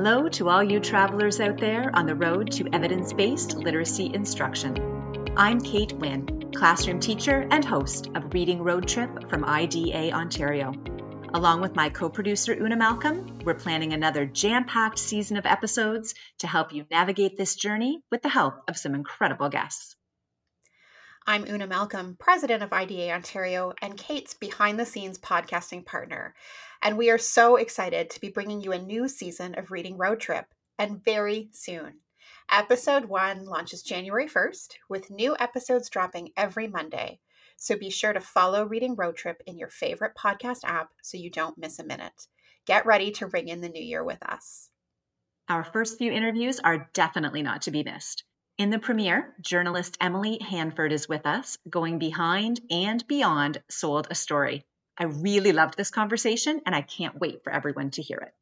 Hello to all you travelers out there on the road to evidence based literacy instruction. I'm Kate Winn, classroom teacher and host of Reading Road Trip from IDA Ontario. Along with my co producer Una Malcolm, we're planning another jam packed season of episodes to help you navigate this journey with the help of some incredible guests. I'm Una Malcolm, president of IDA Ontario and Kate's behind the scenes podcasting partner. And we are so excited to be bringing you a new season of Reading Road Trip, and very soon. Episode 1 launches January 1st, with new episodes dropping every Monday. So be sure to follow Reading Road Trip in your favorite podcast app so you don't miss a minute. Get ready to ring in the new year with us. Our first few interviews are definitely not to be missed. In the premiere, journalist Emily Hanford is with us, going behind and beyond Sold a Story. I really loved this conversation and I can't wait for everyone to hear it.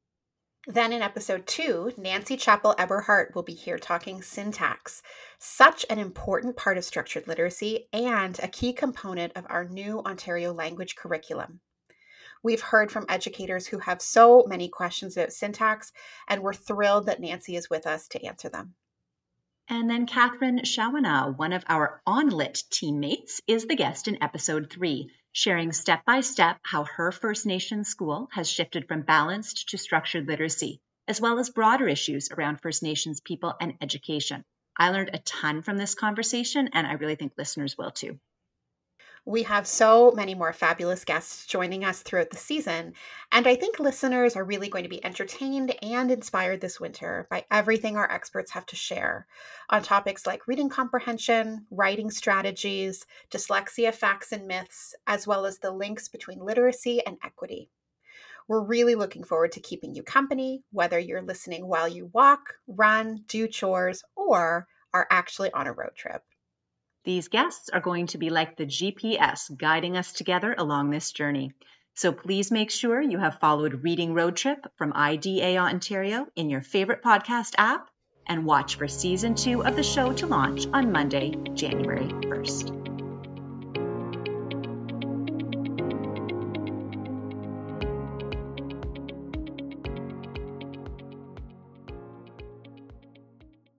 Then in episode two, Nancy Chhabra Eberhardt will be here talking syntax, such an important part of structured literacy and a key component of our new Ontario language curriculum. We've heard from educators who have so many questions about syntax, and we're thrilled that Nancy is with us to answer them. And then Catherine Shawana, one of our OnLit teammates, is the guest in episode three, sharing step by step how her First Nations school has shifted from balanced to structured literacy, as well as broader issues around First Nations people and education. I learned a ton from this conversation, and I really think listeners will too. We have so many more fabulous guests joining us throughout the season, and I think listeners are really going to be entertained and inspired this winter by everything our experts have to share on topics like reading comprehension, writing strategies, dyslexia facts and myths, as well as the links between literacy and equity. We're really looking forward to keeping you company, whether you're listening while you walk, run, do chores, or are actually on a road trip. These guests are going to be like the GPS guiding us together along this journey. So please make sure you have followed Reading Road Trip from IDA Ontario in your favorite podcast app and watch for season two of the show to launch on Monday, January 1st.